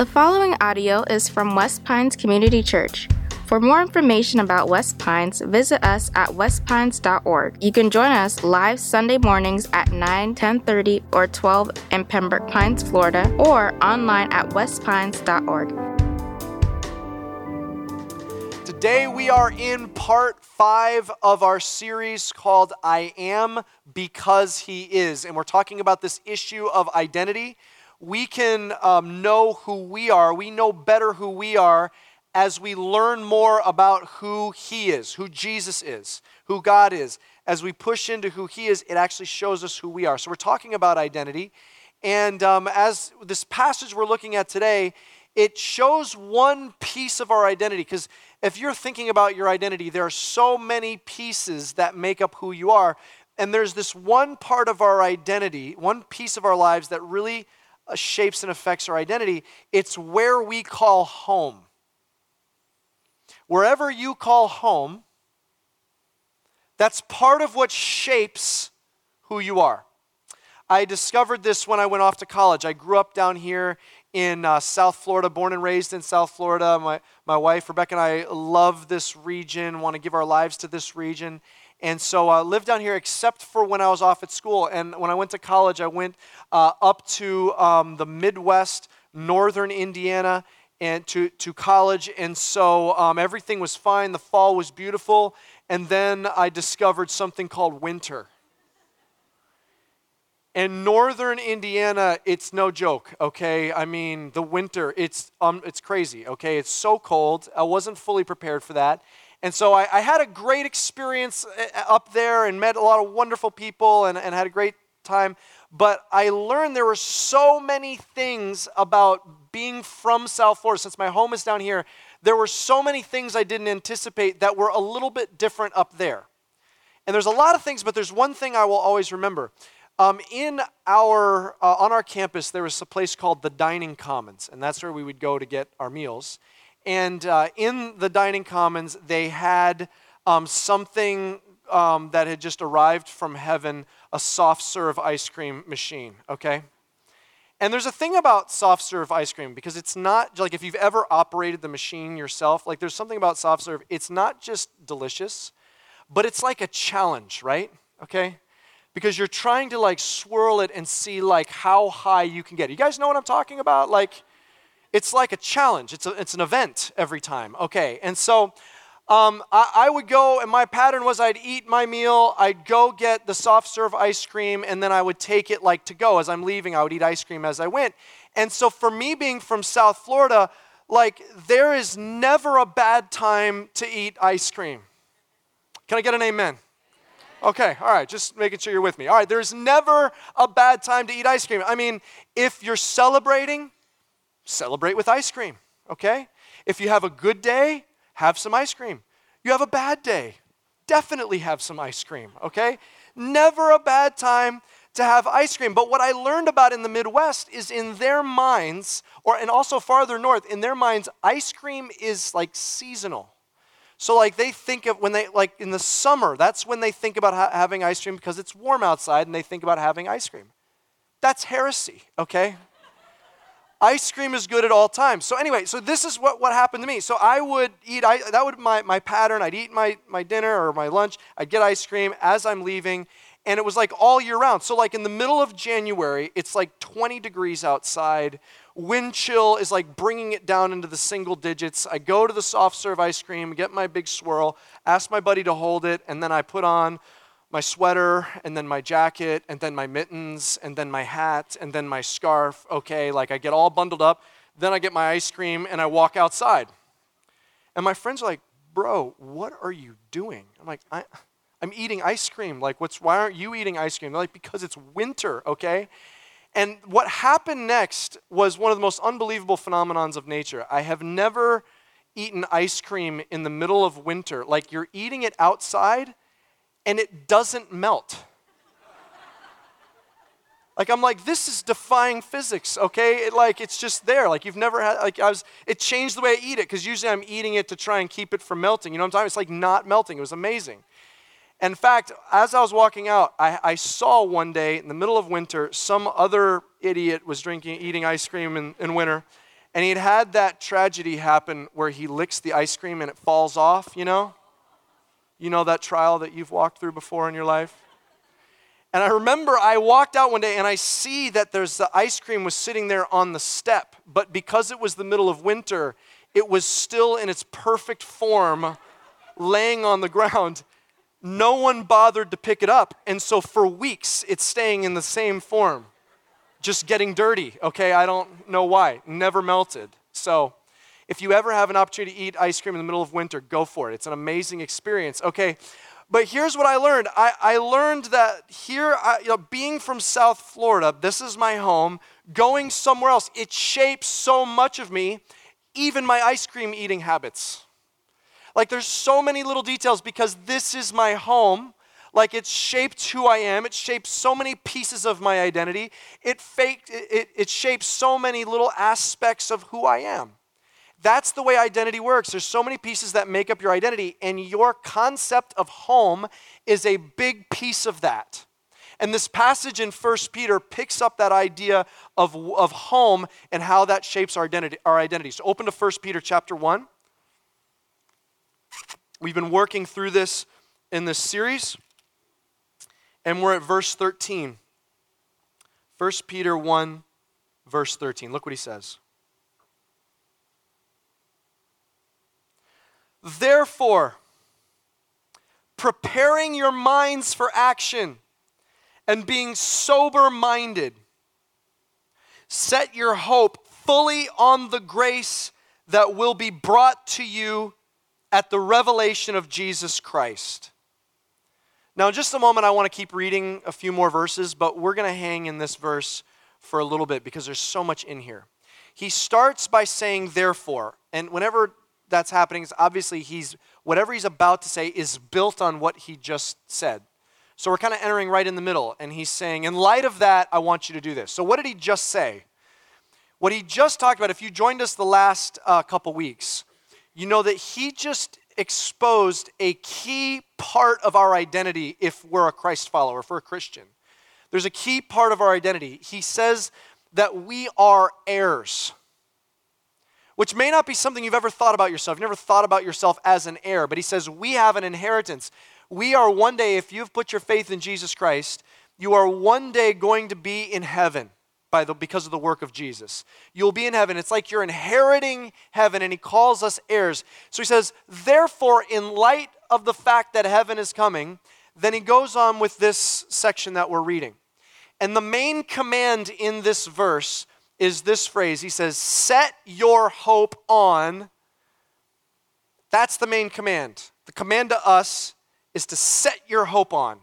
The following audio is from West Pines Community Church. For more information about West Pines, visit us at westpines.org. You can join us live Sunday mornings at 9, 10:30, or 12 in Pembroke Pines, Florida, or online at westpines.org. Today we are in part five of our series called I Am Because He Is. And we're talking about this issue of identity. We can um, know who we are, we know better who we are as we learn more about who He is, who Jesus is, who God is. As we push into who He is, it actually shows us who we are. So we're talking about identity. And um, as this passage we're looking at today, it shows one piece of our identity. Because if you're thinking about your identity, there are so many pieces that make up who you are. And there's this one part of our identity, one piece of our lives that really shapes and affects our identity. It's where we call home. Wherever you call home, that's part of what shapes who you are. I discovered this when I went off to college. I grew up down here in uh, South Florida, born and raised in South Florida. My, my wife, Rebecca, and I love this region, want to give our lives to this region. And so I uh, lived down here except for when I was off at school. And when I went to college, I went uh, up to um, the Midwest, northern Indiana, and to, to college. And so um, everything was fine. The fall was beautiful. And then I discovered something called winter. And northern Indiana, it's no joke, okay? I mean, the winter, it's, um, it's crazy, okay? It's so cold. I wasn't fully prepared for that. And so I, I had a great experience uh, up there and met a lot of wonderful people and, and had a great time. But I learned there were so many things about being from South Florida, since my home is down here, there were so many things I didn't anticipate that were a little bit different up there. And there's a lot of things, but there's one thing I will always remember. Um, in our, uh, on our campus, there was a place called the Dining Commons, and that's where we would go to get our meals. And uh, in the Dining Commons, they had um, something um, that had just arrived from heaven a soft serve ice cream machine, okay? And there's a thing about soft serve ice cream because it's not like if you've ever operated the machine yourself, like there's something about soft serve, it's not just delicious, but it's like a challenge, right? Okay? because you're trying to like swirl it and see like how high you can get. You guys know what I'm talking about? Like it's like a challenge. It's a, it's an event every time. Okay, and so um, I, I, would go, and my pattern was I'd eat my meal, I'd go get the soft serve ice cream, and then I would take it like to go. As I'm leaving, I would eat ice cream as I went. And so for me being from South Florida, like there is never a bad time to eat ice cream. Can I get an amen? Okay, all right, just making sure you're with me. All right, there's never a bad time to eat ice cream. I mean, if you're celebrating, celebrate with ice cream, okay? If you have a good day, have some ice cream. You have a bad day, definitely have some ice cream, okay? Never a bad time to have ice cream. But what I learned about in the Midwest is in their minds, or and also farther north, in their minds, ice cream is like seasonal. So, like, they think of when they, like, in the summer, that's when they think about ha- having ice cream because it's warm outside and they think about having ice cream. That's heresy, okay? Ice cream is good at all times. So, anyway, so this is what, what happened to me. So, I would eat, I, that would my, my pattern. I'd eat my, my dinner or my lunch, I'd get ice cream as I'm leaving, and it was like all year round. So, like, in the middle of January, it's like 20 degrees outside wind chill is like bringing it down into the single digits. I go to the soft serve ice cream, get my big swirl, ask my buddy to hold it, and then I put on my sweater and then my jacket and then my mittens and then my hat and then my scarf. Okay, like I get all bundled up. Then I get my ice cream and I walk outside. And my friends are like, Bro, what are you doing? I'm like, I, am eating ice cream. Like, what's, why aren't you eating ice cream? They're like, Because it's winter, okay? And what happened next was one of the most unbelievable phenomenons of nature. I have never eaten ice cream in the middle of winter. Like you're eating it outside and it doesn't melt. Like I'm like, this is defying physics, okay? It, like it's just there. Like you've never had like I was it changed the way I eat it, because usually I'm eating it to try and keep it from melting. You know what I'm talking? It's like not melting. It was amazing. In fact, as I was walking out, I, I, saw one day in the middle of winter some other idiot was drinking, eating ice cream in, in winter. And he had had that tragedy happen where he licks the ice cream and it falls off, you know? You know that trial that you've walked through before in your life? And I remember I walked out one day and I see that there's the ice cream was sitting there on the step, but because it was the middle of winter, it was still in its perfect form laying on the ground. No one bothered to pick it up. And so for weeks, it's staying in the same form, just getting dirty. Okay, I don't know why. Never melted. So if you ever have an opportunity to eat ice cream in the middle of winter, go for it. It's an amazing experience. Okay, but here's what I learned I, I learned that here, I, you know, being from South Florida, this is my home, going somewhere else, it shapes so much of me, even my ice cream eating habits. Like there's so many little details because this is my home. Like it shaped who I am. It shapes so many pieces of my identity. It, faked, it, it, it so many little aspects of who I am. That's the way identity works. There's so many pieces that make up your identity, and your concept of home is a big piece of that. And this passage in 1 Peter picks up that idea of, of home and how that shapes our identity, our identity. So open to 1 Peter chapter 1. We've been working through this in this series, and we're at verse 13. 1 Peter 1, verse 13. Look what he says. Therefore, preparing your minds for action and being sober minded, set your hope fully on the grace that will be brought to you at the revelation of Jesus Christ. Now, in just a moment, I want to keep reading a few more verses, but we're going to hang in this verse for a little bit because there's so much in here. He starts by saying, therefore, and whenever that's happening is obviously he's whatever he's about to say is built on what he just said. So we're kind of entering right in the middle, and he's saying, In light of that, I want you to do this. So, what did he just say? What he just talked about, if you joined us the last uh, couple weeks, you know that he just exposed a key part of our identity if we're a Christ follower, if we're a Christian. There's a key part of our identity. He says that we are heirs which may not be something you've ever thought about yourself. You've never thought about yourself as an heir, but he says, We have an inheritance. We are one day, if you've put your faith in Jesus Christ, you are one day going to be in heaven by the, because of the work of Jesus. You'll be in heaven. It's like you're inheriting heaven, and he calls us heirs. So he says, Therefore, in light of the fact that heaven is coming, then he goes on with this section that we're reading. And the main command in this verse is this phrase. He says, Set your hope on. That's the main command. The command to us is to set your hope on.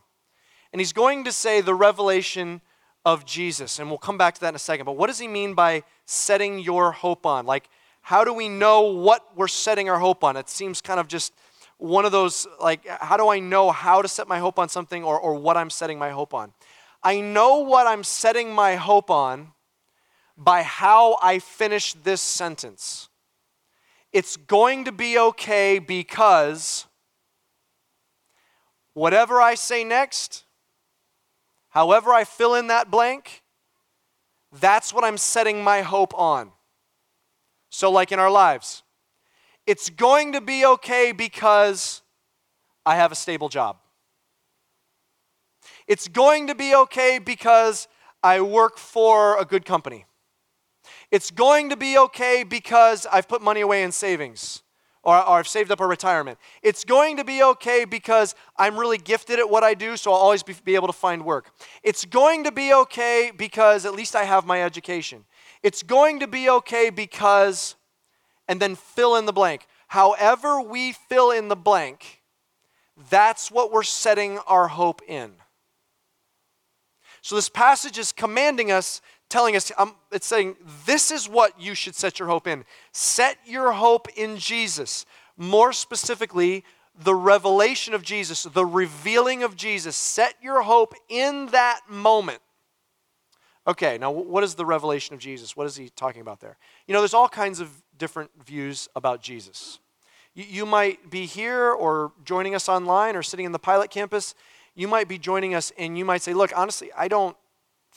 And he's going to say the revelation of Jesus. And we'll come back to that in a second. But what does he mean by setting your hope on? Like, how do we know what we're setting our hope on? It seems kind of just one of those, like, how do I know how to set my hope on something or, or what I'm setting my hope on? I know what I'm setting my hope on by how I finish this sentence. It's going to be okay because whatever I say next, however I fill in that blank, that's what I'm setting my hope on. So, like in our lives, it's going to be okay because I have a stable job. It's going to be okay because I work for a good company. It's going to be okay because I've put money away in savings or, or, I've saved up a retirement. It's going to be okay because I'm really gifted at what I do, so I'll always be, be able to find work. It's going to be okay because at least I have my education. It's going to be okay because, and then fill in the blank. However, we fill in the blank, that's what we're setting our hope in. So, this passage is commanding us telling us, um, it's saying, this is what you should set your hope in. Set your hope in Jesus. More specifically, the revelation of Jesus, the revealing of Jesus. Set your hope in that moment. Okay, now what is the revelation of Jesus? What is he talking about there? You know, there's all kinds of different views about Jesus. You, you might be here or joining us online or sitting in the pilot campus. You might be joining us and you might say, look, honestly, I don't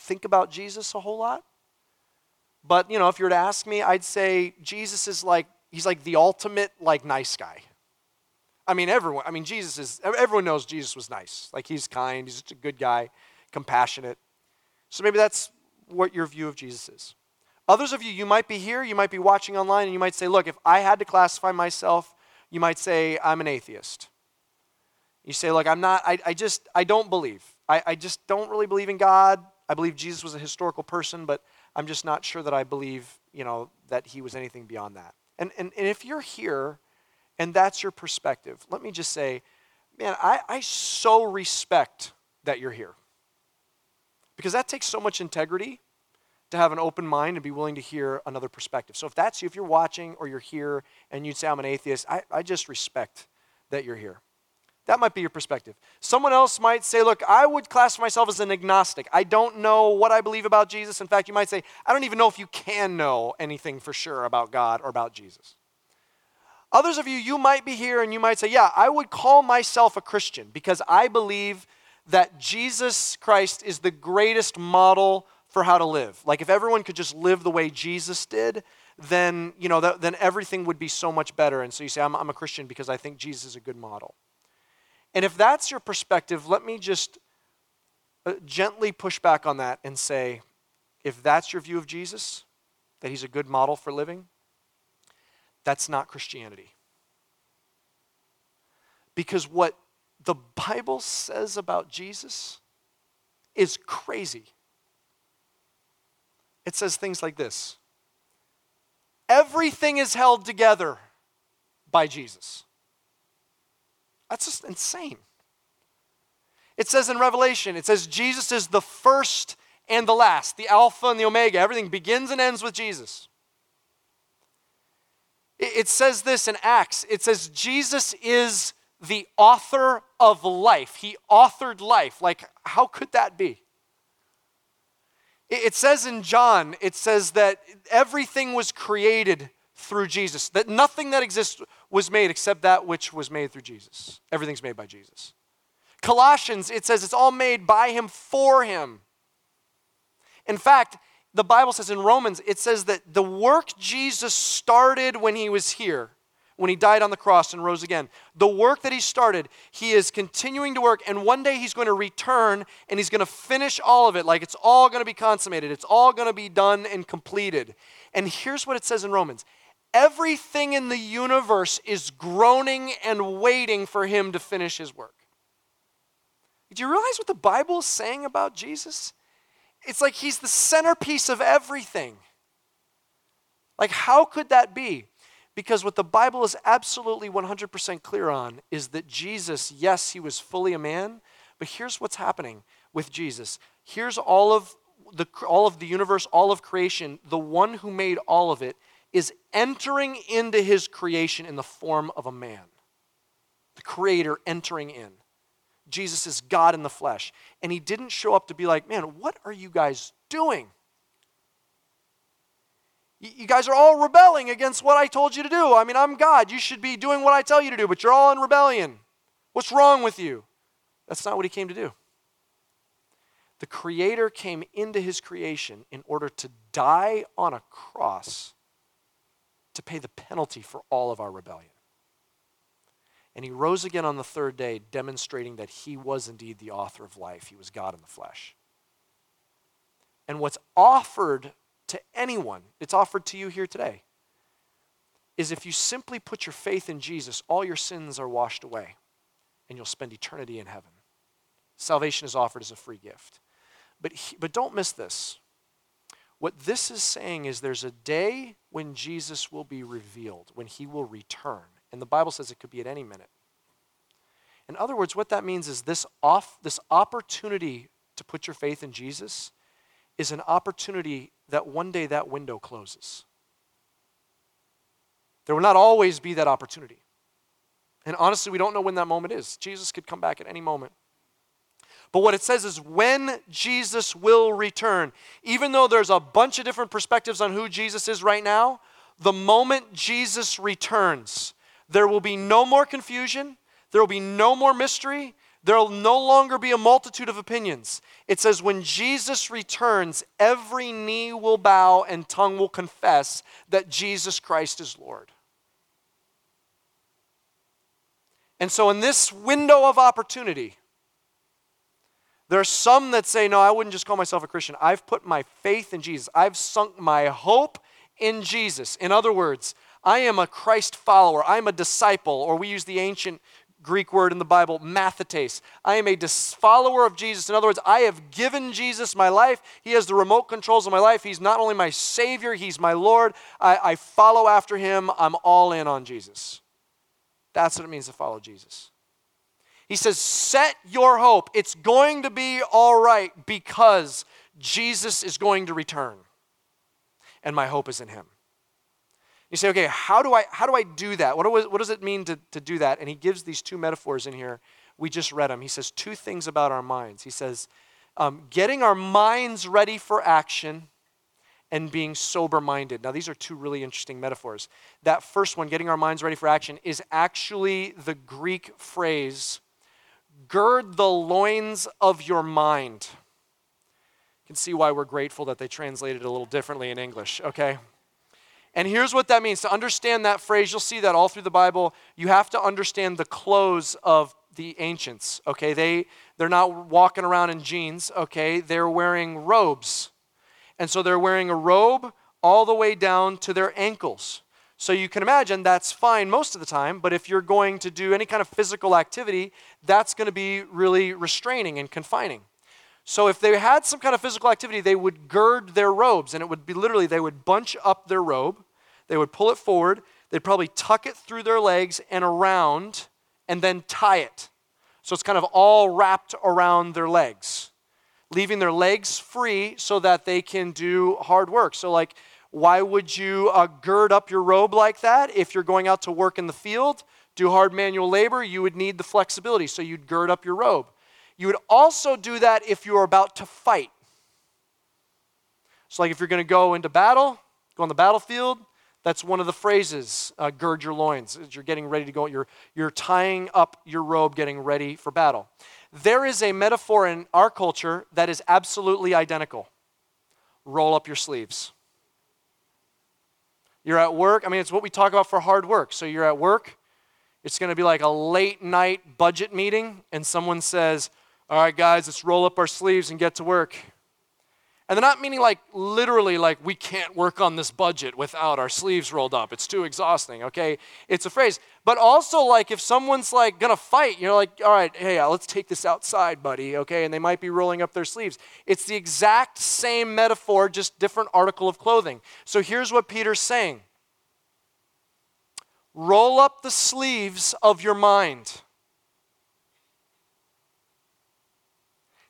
think about Jesus a whole lot. But, you know, if you were to ask me, I'd say Jesus is like, he's like the ultimate, like, nice guy. I mean, everyone, I mean, Jesus is, everyone knows Jesus was nice. Like, he's kind, he's a good guy, compassionate. So maybe that's what your view of Jesus is. Others of you, you might be here, you might be watching online, and you might say, look, if I had to classify myself, you might say, I'm an atheist. You say, look, I'm not, I, I just, I don't believe. I, I just don't really believe in God. I believe Jesus was a historical person, but I'm just not sure that I believe, you know, that he was anything beyond that. And, and, and if you're here and that's your perspective, let me just say, man, I, I so respect that you're here. Because that takes so much integrity to have an open mind and be willing to hear another perspective. So if that's you, if you're watching or you're here and you'd say, I'm an atheist, I, I just respect that you're here. That might be your perspective. Someone else might say, Look, I would classify myself as an agnostic. I don't know what I believe about Jesus. In fact, you might say, I don't even know if you can know anything for sure about God or about Jesus. Others of you, you might be here and you might say, Yeah, I would call myself a Christian because I believe that Jesus Christ is the greatest model for how to live. Like if everyone could just live the way Jesus did, then, you know, then everything would be so much better. And so you say, I'm, I'm a Christian because I think Jesus is a good model. And if that's your perspective, let me just uh, gently push back on that and say, if that's your view of Jesus, that he's a good model for living, that's not Christianity. Because what the Bible says about Jesus is crazy. It says things like this Everything is held together by Jesus. That's just insane. It says in Revelation, it says Jesus is the first and the last, the Alpha and the Omega. Everything begins and ends with Jesus. It says this in Acts it says, Jesus is the author of life. He authored life. Like, how could that be? It says in John, it says that everything was created through Jesus, that nothing that exists was made except that which was made through Jesus. Everything's made by Jesus. Colossians, it says it's all made by him for him. In fact, the Bible says in Romans, it says that the work Jesus started when he was here, when he died on the cross and rose again, the work that he started, he is continuing to work, and one day he's going to return and he's going to finish all of it. Like it's all going to be consummated, it's all going to be done and completed. And here's what it says in Romans Everything in the universe is groaning and waiting for him to finish his work. Do you realize what the Bible is saying about Jesus? It's like he's the centerpiece of everything. Like, how could that be? Because what the Bible is absolutely 100% clear on is that Jesus, yes, he was fully a man, but here's what's happening with Jesus. Here's all of the, all of the universe, all of creation. The one who made all of it is entering into his creation in the form of a man. The creator entering in. Jesus is God in the flesh. And he didn't show up to be like, man, what are you guys doing? You guys are all rebelling against what I told you to do. I mean, I'm God. You should be doing what I tell you to do, but you're all in rebellion. What's wrong with you? That's not what he came to do. The Creator came into his creation in order to die on a cross to pay the penalty for all of our rebellion. And he rose again on the third day, demonstrating that he was indeed the author of life. He was God in the flesh. And what's offered to anyone, it's offered to you here today, is if you simply put your faith in Jesus, all your sins are washed away and you'll spend eternity in heaven. Salvation is offered as a free gift. But, he, but don't miss this. What this is saying is there's a day when Jesus will be revealed, when he will return. And the Bible says it could be at any minute. In other words, what that means is this, off, this opportunity to put your faith in Jesus is an opportunity that one day that window closes. There will not always be that opportunity. And honestly, we don't know when that moment is. Jesus could come back at any moment. But what it says is when Jesus will return, even though there's a bunch of different perspectives on who Jesus is right now, the moment Jesus returns, there will be no more confusion, there will be no more mystery, There'll no longer be a multitude of opinions. It says, when Jesus returns, every knee will bow and tongue will confess that Jesus Christ is Lord. And so, in this window of opportunity, there are some that say, No, I wouldn't just call myself a Christian. I've put my faith in Jesus, I've sunk my hope in Jesus. In other words, I am a Christ follower, I'm a disciple, or we use the ancient Greek word in the Bible, mathetes. I am a dis- follower of Jesus. In other words, I have given Jesus my life. He has the remote controls of my life. He's not only my Savior, He's my Lord. I, I follow after Him. I'm all in on Jesus. That's what it means to follow Jesus. He says, Set your hope. It's going to be all right because Jesus is going to return. And my hope is in Him. You say, okay, how do I, how do, I do that? What, do, what does it mean to, to do that? And he gives these two metaphors in here. We just read them. He says two things about our minds. He says, um, getting our minds ready for action and being sober minded. Now, these are two really interesting metaphors. That first one, getting our minds ready for action, is actually the Greek phrase, gird the loins of your mind. You can see why we're grateful that they translated it a little differently in English, okay? And here's what that means to understand that phrase, you'll see that all through the Bible. You have to understand the clothes of the ancients, okay? They, they're not walking around in jeans, okay? They're wearing robes. And so they're wearing a robe all the way down to their ankles. So you can imagine that's fine most of the time, but if you're going to do any kind of physical activity, that's going to be really restraining and confining. So if they had some kind of physical activity, they would gird their robes, and it would be literally they would bunch up their robe, they would pull it forward, they'd probably tuck it through their legs and around, and then tie it. So it's kind of all wrapped around their legs, leaving their legs free so that they can do hard work. So, like, why would you uh, gird up your robe like that if you're going out to work in the field, do hard manual labor? You would need the flexibility, so you'd gird up your robe. You would also do that if you were about to fight. So, like if you're going to go into battle, go on the battlefield, that's one of the phrases, uh, gird your loins. As you're getting ready to go, you're, you're tying up your robe, getting ready for battle. There is a metaphor in our culture that is absolutely identical roll up your sleeves. You're at work. I mean, it's what we talk about for hard work. So you're at work. It's going to be like a late night budget meeting, and someone says, all right, guys, let's roll up our sleeves and get to work. And they're not meaning like literally like we can't work on this budget without our sleeves rolled up. It's too exhausting, okay? It's a phrase. But also like if someone's like gonna fight, you're like, all right, hey, uh, let's take this outside, buddy, okay? And they might be rolling up their sleeves. It's the exact same metaphor, just different article of clothing. So here's what Peter's saying. Roll up the sleeves of your mind.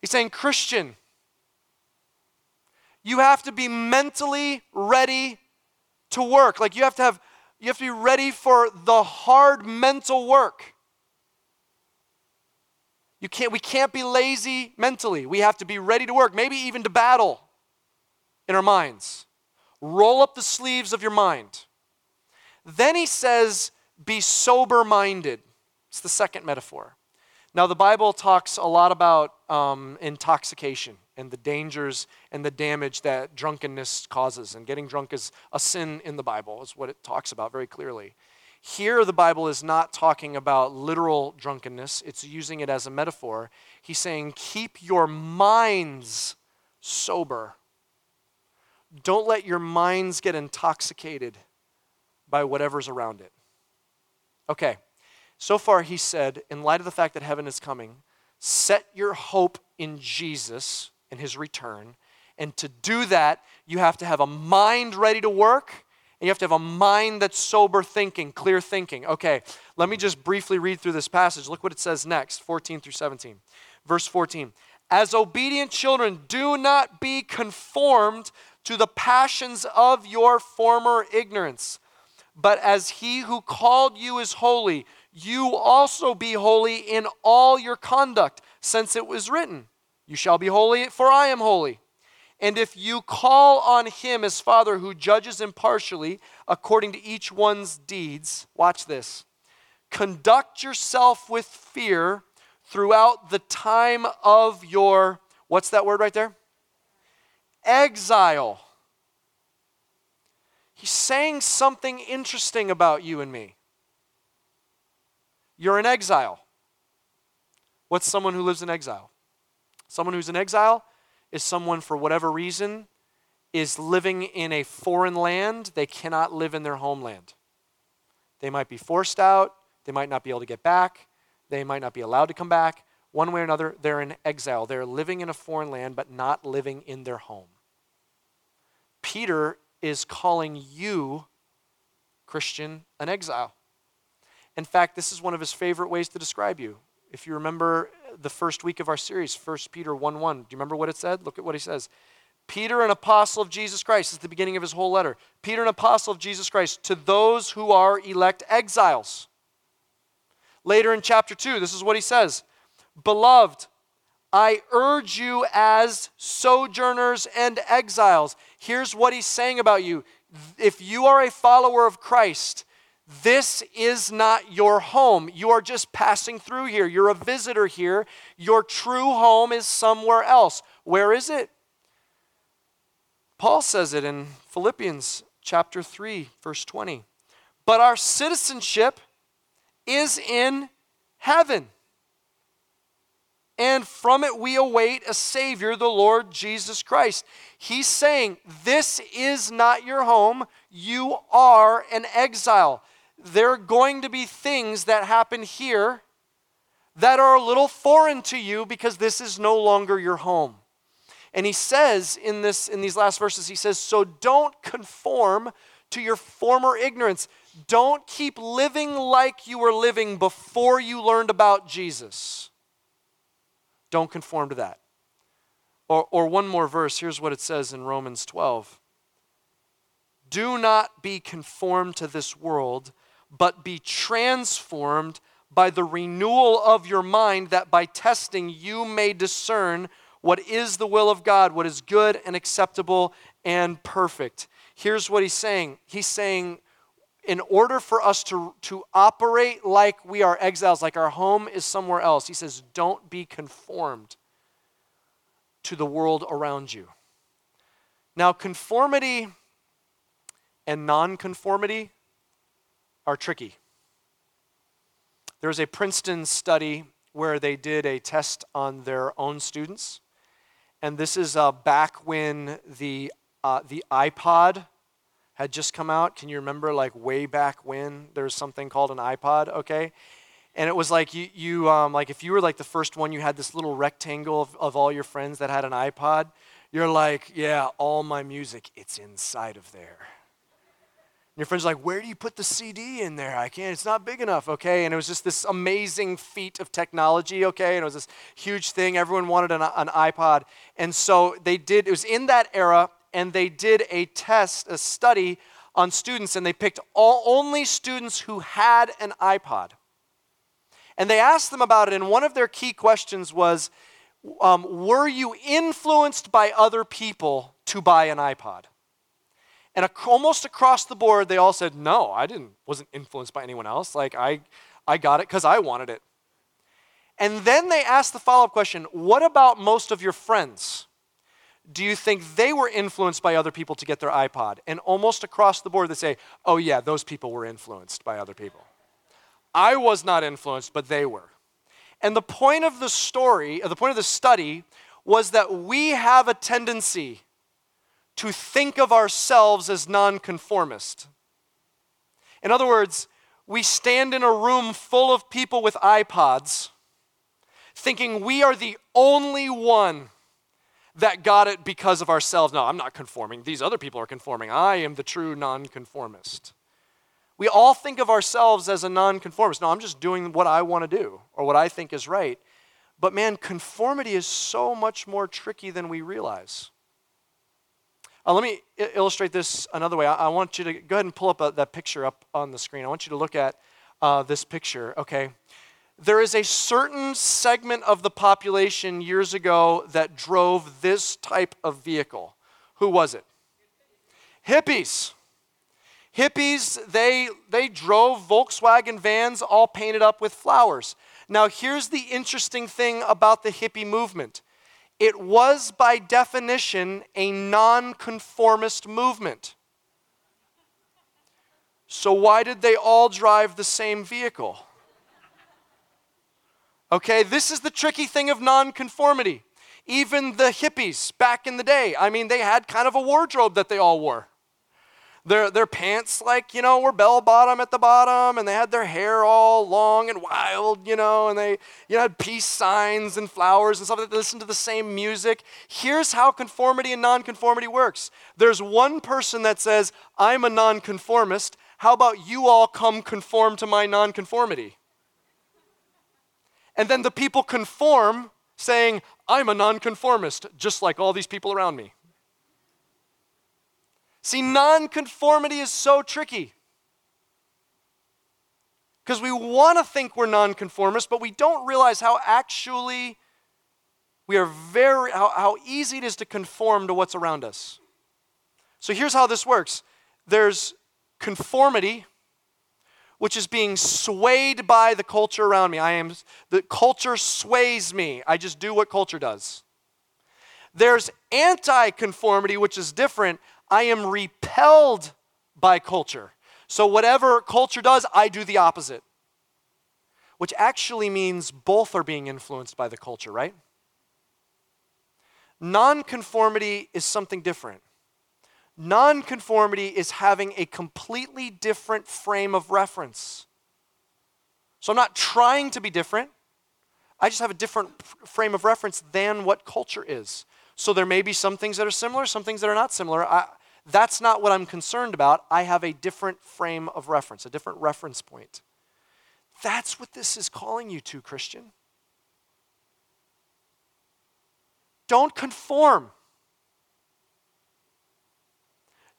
He's saying, Christian, you have to be mentally ready to work. Like you have to have you have to be ready for the hard mental work. You can't we can't be lazy mentally. We have to be ready to work, maybe even to battle in our minds. Roll up the sleeves of your mind. Then he says, be sober minded. It's the second metaphor. Now, the Bible talks a lot about um, intoxication and the dangers and the damage that drunkenness causes. And getting drunk is a sin in the Bible, is what it talks about very clearly. Here, the Bible is not talking about literal drunkenness, it's using it as a metaphor. He's saying, keep your minds sober. Don't let your minds get intoxicated by whatever's around it. Okay, so far, he said, in light of the fact that heaven is coming, set your hope in Jesus and his return. And to do that, you have to have a mind ready to work, and you have to have a mind that's sober thinking, clear thinking. Okay, let me just briefly read through this passage. Look what it says next 14 through 17. Verse 14 As obedient children, do not be conformed to the passions of your former ignorance, but as he who called you is holy, you also be holy in all your conduct, since it was written, You shall be holy, for I am holy. And if you call on him as Father who judges impartially according to each one's deeds, watch this. Conduct yourself with fear throughout the time of your, what's that word right there? Exile. He's saying something interesting about you and me. You're in exile. What's someone who lives in exile? Someone who's in exile is someone, for whatever reason, is living in a foreign land. They cannot live in their homeland. They might be forced out. They might not be able to get back. They might not be allowed to come back. One way or another, they're in exile. They're living in a foreign land, but not living in their home. Peter is calling you, Christian, an exile. In fact, this is one of his favorite ways to describe you. If you remember the first week of our series, 1 Peter 1 1, do you remember what it said? Look at what he says. Peter, an apostle of Jesus Christ, is the beginning of his whole letter. Peter, an apostle of Jesus Christ, to those who are elect exiles. Later in chapter 2, this is what he says Beloved, I urge you as sojourners and exiles. Here's what he's saying about you. If you are a follower of Christ, this is not your home. You are just passing through here. You're a visitor here. Your true home is somewhere else. Where is it? Paul says it in Philippians chapter 3, verse 20. But our citizenship is in heaven and from it we await a Savior, the Lord Jesus Christ. He's saying, This is not your home. You are an exile. There are going to be things that happen here that are a little foreign to you because this is no longer your home. And he says in, this, in these last verses, he says, So don't conform to your former ignorance. Don't keep living like you were living before you learned about Jesus. Don't conform to that. Or, or one more verse, here's what it says in Romans 12 Do not be conformed to this world, but be transformed by the renewal of your mind, that by testing you may discern what is the will of God, what is good and acceptable and perfect. Here's what he's saying He's saying, in order for us to, to operate like we are exiles, like our home is somewhere else, he says, don't be conformed to the world around you. Now, conformity and nonconformity are tricky. There was a Princeton study where they did a test on their own students. And this is uh, back when the, uh, the iPod had just come out. Can you remember, like, way back when there was something called an iPod, okay? And it was like you, you um, like if you were like the first one, you had this little rectangle of, of all your friends that had an iPod. You're like, yeah, all my music, it's inside of there. Your friend's like, where do you put the CD in there? I can't, it's not big enough, okay? And it was just this amazing feat of technology, okay? And it was this huge thing. Everyone wanted an, an iPod. And so they did, it was in that era, and they did a test, a study on students, and they picked all, only students who had an iPod. And they asked them about it, and one of their key questions was um, Were you influenced by other people to buy an iPod? And almost across the board, they all said, No, I didn't, wasn't influenced by anyone else. Like, I, I got it because I wanted it. And then they asked the follow up question What about most of your friends? do you think they were influenced by other people to get their iPod? And almost across the board, they say, oh, yeah, those people were influenced by other people. I was not influenced, but they were. And the point of the story, uh, the point of the study, was that we have a tendency to think of ourselves as nonconformist. In other words, we stand in a room full of people with iPods thinking we are the only one that got it because of ourselves. No, I'm not conforming. These other people are conforming. I am the true nonconformist. We all think of ourselves as a nonconformist. No, I'm just doing what I want to do or what I think is right. But man, conformity is so much more tricky than we realize. Uh, let me illustrate this another way. I-, I, want you to go ahead and pull up a, that picture up on the screen. I want you to look at uh, this picture, okay? there is a certain segment of the population years ago that drove this type of vehicle. Who was it? Hippies. Hippies, they, they drove Volkswagen vans all painted up with flowers. Now, here's the interesting thing about the hippie movement it was, by definition, a nonconformist movement. So, why did they all drive the same vehicle? Okay, this is the tricky thing of nonconformity. Even the hippies back in the day, I mean, they had kind of a wardrobe that they all wore. Their, their pants, like, you know, were bell bottom at the bottom, and they had their hair all long and wild, you know, and they you know, had peace signs and flowers and stuff. They listened to the same music. Here's how conformity and nonconformity works there's one person that says, I'm a nonconformist. How about you all come conform to my nonconformity? And then the people conform, saying, I'm a nonconformist, just like all these people around me. See, nonconformity is so tricky. Because we want to think we're nonconformists, but we don't realize how actually we are very, how, how easy it is to conform to what's around us. So here's how this works there's conformity, which is being swayed by the culture around me. I am the culture sways me. I just do what culture does. There's anti-conformity, which is different. I am repelled by culture. So, whatever culture does, I do the opposite. Which actually means both are being influenced by the culture, right? Nonconformity is something different. Nonconformity is having a completely different frame of reference. So, I'm not trying to be different. I just have a different frame of reference than what culture is. So there may be some things that are similar, some things that are not similar. I, that's not what I'm concerned about. I have a different frame of reference, a different reference point. That's what this is calling you to, Christian. Don't conform.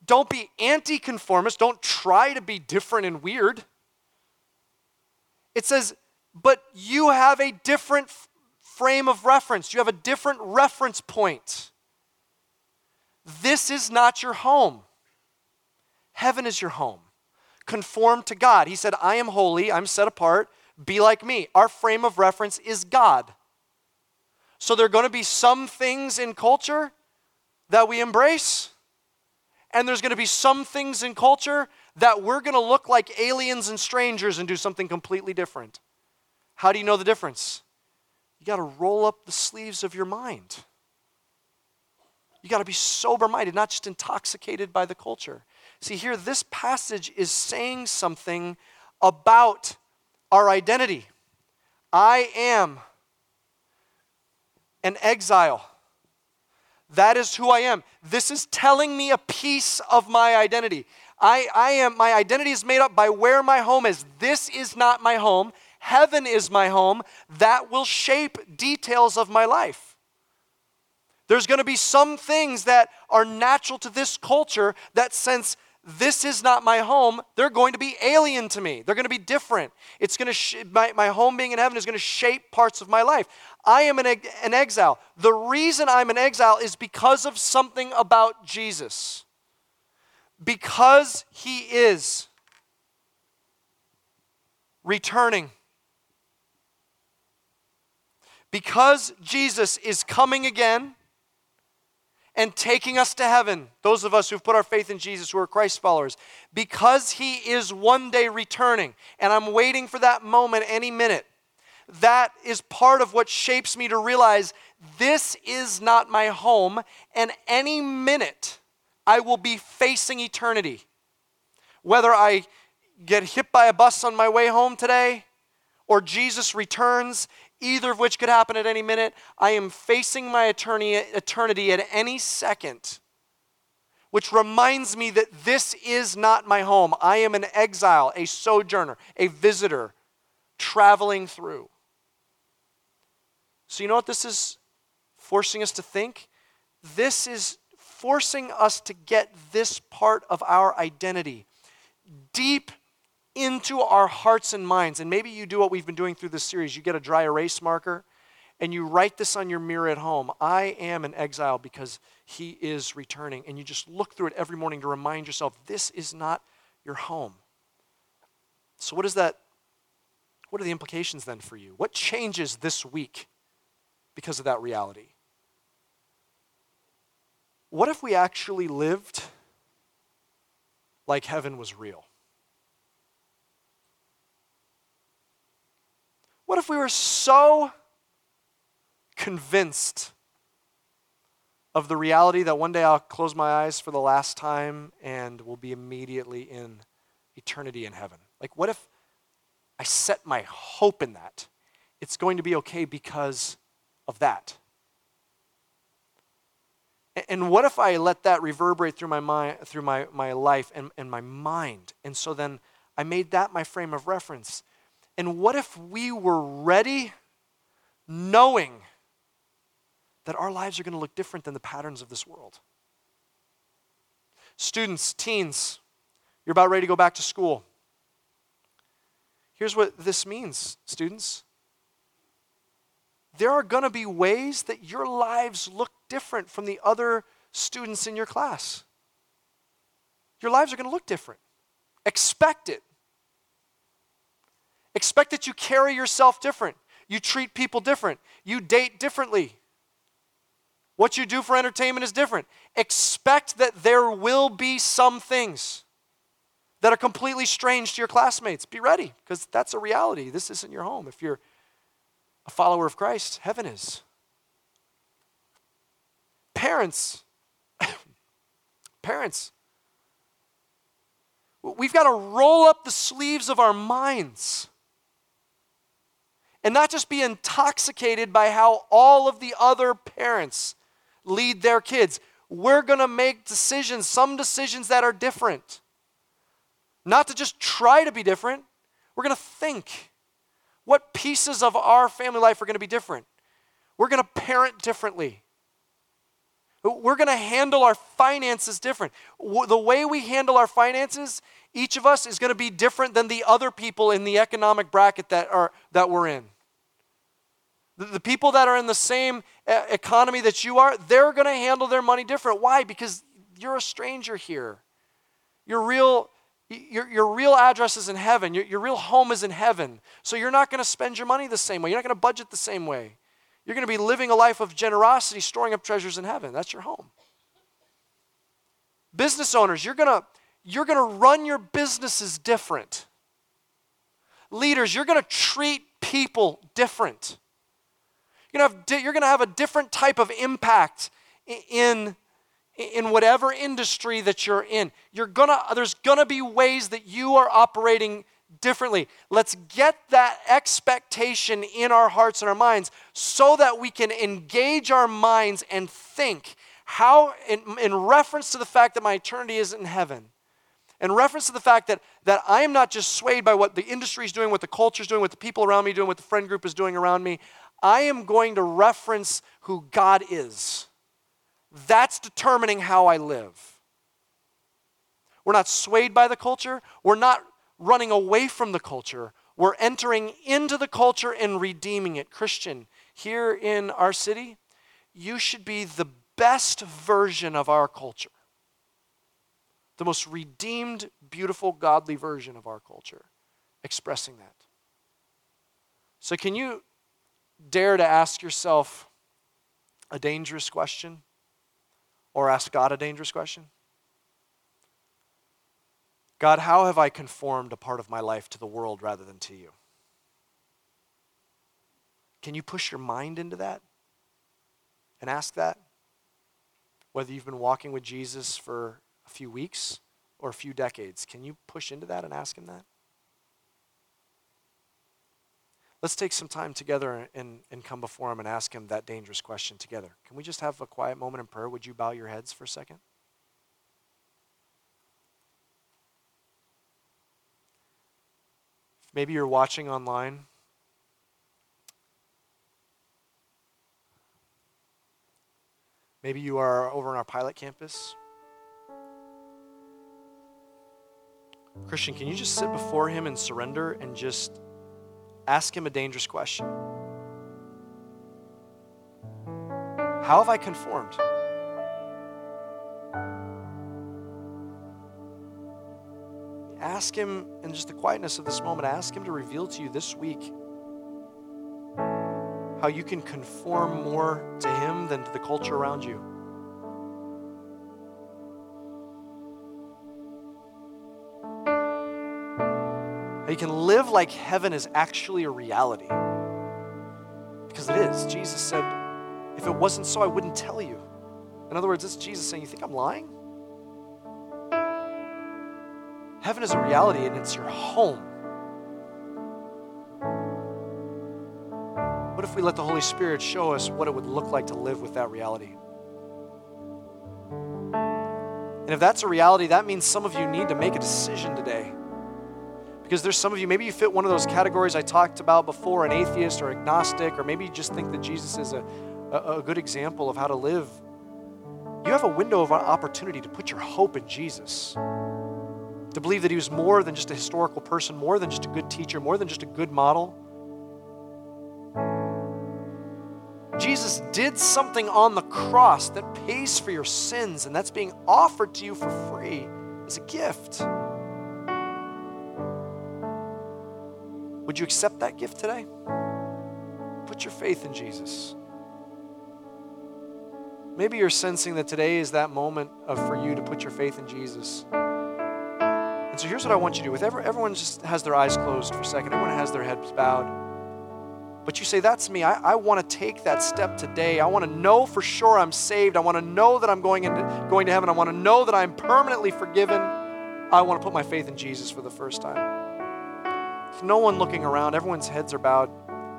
Don't be anti conformist. Don't try to be different and weird. It says, but you have a different frame of reference, you have a different reference point. This is not your home. Heaven is your home. Conform to God. He said, I am holy, I'm set apart, be like me. Our frame of reference is God. So there are going to be some things in culture that we embrace, and there's going to be some things in culture that we're going to look like aliens and strangers and do something completely different. How do you know the difference? You got to roll up the sleeves of your mind. You got to be sober minded, not just intoxicated by the culture. See, here, this passage is saying something about our identity. I am an exile. That is who I am. This is telling me a piece of my identity. I, I am my identity is made up by where my home is. This is not my home. Heaven is my home. That will shape details of my life. There's going to be some things that are natural to this culture that since this is not my home, they're going to be alien to me. They're going to be different. It's going to sh- my, my home being in heaven is going to shape parts of my life. I am an, an exile. The reason I'm an exile is because of something about Jesus. Because he is returning. Because Jesus is coming again and taking us to heaven, those of us who've put our faith in Jesus, who are Christ followers, because He is one day returning, and I'm waiting for that moment any minute. That is part of what shapes me to realize this is not my home, and any minute I will be facing eternity. Whether I get hit by a bus on my way home today, or Jesus returns, either of which could happen at any minute. I am facing my eternity at any second, which reminds me that this is not my home. I am an exile, a sojourner, a visitor traveling through. So, you know what this is forcing us to think? This is forcing us to get this part of our identity deep into our hearts and minds. And maybe you do what we've been doing through this series. You get a dry erase marker and you write this on your mirror at home I am an exile because he is returning. And you just look through it every morning to remind yourself this is not your home. So, what is that, what are the implications then for you? What changes this week because of that reality? What if we actually lived like heaven was real? What if we were so convinced of the reality that one day I'll close my eyes for the last time and will be immediately in eternity in heaven? Like, what if I set my hope in that? It's going to be okay because of that. And what if I let that reverberate through my mind, through my, my life and, and my mind? And so then I made that my frame of reference. And what if we were ready, knowing that our lives are going to look different than the patterns of this world? Students, teens, you're about ready to go back to school. Here's what this means, students. There are going to be ways that your lives look different from the other students in your class. Your lives are going to look different. Expect it. Expect that you carry yourself different. You treat people different. You date differently. What you do for entertainment is different. Expect that there will be some things that are completely strange to your classmates. Be ready, because that's a reality. This isn't your home. If you're a follower of Christ, heaven is. Parents, parents, we've got to roll up the sleeves of our minds and not just be intoxicated by how all of the other parents lead their kids. We're going to make decisions, some decisions that are different. Not to just try to be different, we're going to think what pieces of our family life are going to be different. We're going to parent differently. We're going to handle our finances different. The way we handle our finances, each of us is going to be different than the other people in the economic bracket that, are, that we're in. The, people that are in the same economy that you are, they're going to handle their money different. Why? Because you're a stranger here. Your real, your, your real address is in heaven. Your, your real home is in heaven. So you're not going to spend your money the same way. You're not going to budget the same way. You're going to be living a life of generosity, storing up treasures in heaven. That's your home. Business owners, you're going to you're going to run your businesses different. Leaders, you're going to treat people different. You're going to have, you're going to have a different type of impact in, in whatever industry that you're in. You're gonna, there's going to be ways that you are operating differently. Let's get that expectation in our hearts and our minds so that we can engage our minds and think how, in, in reference to the fact that my eternity is in heaven, in reference to the fact that, that I am not just swayed by what the industry is doing, what the culture is doing, what the people around me doing, what the friend group is doing around me. I am going to reference who God is. That's determining how I live. We're not swayed by the culture. We're not running away from the culture. We're entering into the culture and redeeming it. Christian, here in our city, you should be the best version of our culture, the most redeemed, beautiful, godly version of our culture, expressing that. So, can you dare to ask yourself a dangerous question or ask God a dangerous question? God, how have I conformed a part of my life to the world rather than to you? Can you push your mind into that and ask that? Whether you've been walking with Jesus for a few weeks or a few decades, can you push into that and ask Him that? Let's take some time together and, and come before Him and ask Him that dangerous question together. Can we just have a quiet moment in prayer? Would you bow your heads for a second? Maybe you're watching online. Maybe you are over on our pilot campus. Christian, can you just sit before Him and surrender and just ask Him a dangerous question? How have I conformed? Ask Him in just the quietness of this moment, ask Him to reveal to you this week how you can conform more to Him than to the culture around you. How you can live like heaven is actually a reality. Because it is. Jesus said, if it wasn't so, I wouldn't tell you. In other words, it's Jesus saying, You think I'm lying? Heaven is a reality and it's your home. What if we let the Holy Spirit show us what it would look like to live with that reality? And if that's a reality, that means some of you need to make a decision today. Because there's some of you, maybe you fit one of those categories I talked about before an atheist or agnostic, or maybe you just think that Jesus is a, a, a good example of how to live. You have a window of opportunity to put your hope in Jesus to believe that he was more than just a historical person, more than just a good teacher, more than just a good model. Jesus did something on the cross that pays for your sins, and that's being offered to you for free as a gift. Would you accept that gift today? Put your faith in Jesus. Maybe you're sensing that today is that moment of, for you to put your faith in Jesus. And so here's what I want you to do. With every, everyone just has their eyes closed for a second. Everyone has their heads bowed. But you say, that's me. I, I want to take that step today. I want to know for sure I'm saved. I want to know that I'm going, into, going to heaven. I want to know that I'm permanently forgiven. I want to put my faith in Jesus for the first time. There's no one looking around. Everyone's heads are bowed.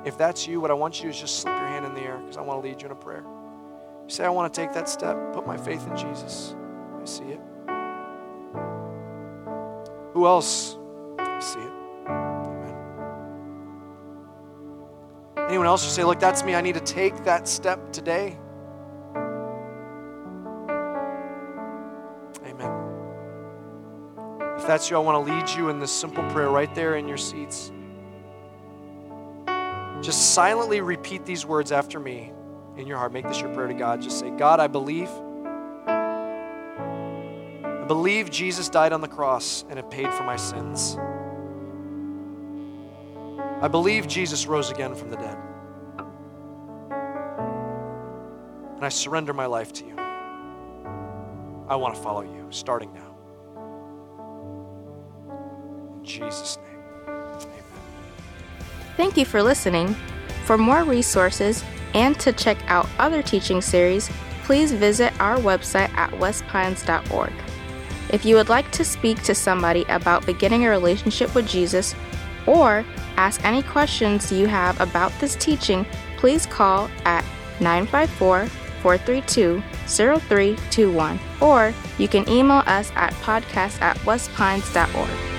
If that's you, what I want you to do is just slip your hand in the air because I want to lead you in a prayer. You say, I want to take that step, put my faith in Jesus. I see it. Who else? See it. Amen. Anyone else you say, look, that's me. I need to take that step today. Amen. If that's you, I want to lead you in this simple prayer right there in your seats. Just silently repeat these words after me in your heart. Make this your prayer to God. Just say, God, I believe I believe Jesus died on the cross and it paid for my sins. I believe Jesus rose again from the dead. And I surrender my life to you. I want to follow you, starting now. In Jesus' name, amen. Thank you for listening. For more resources and to check out other teaching series, please visit our website at westpines.org. If you would like to speak to somebody about beginning a relationship with Jesus or ask any questions you have about this teaching, please call at 954 432 0321 or you can email us at podcast at westpines.org.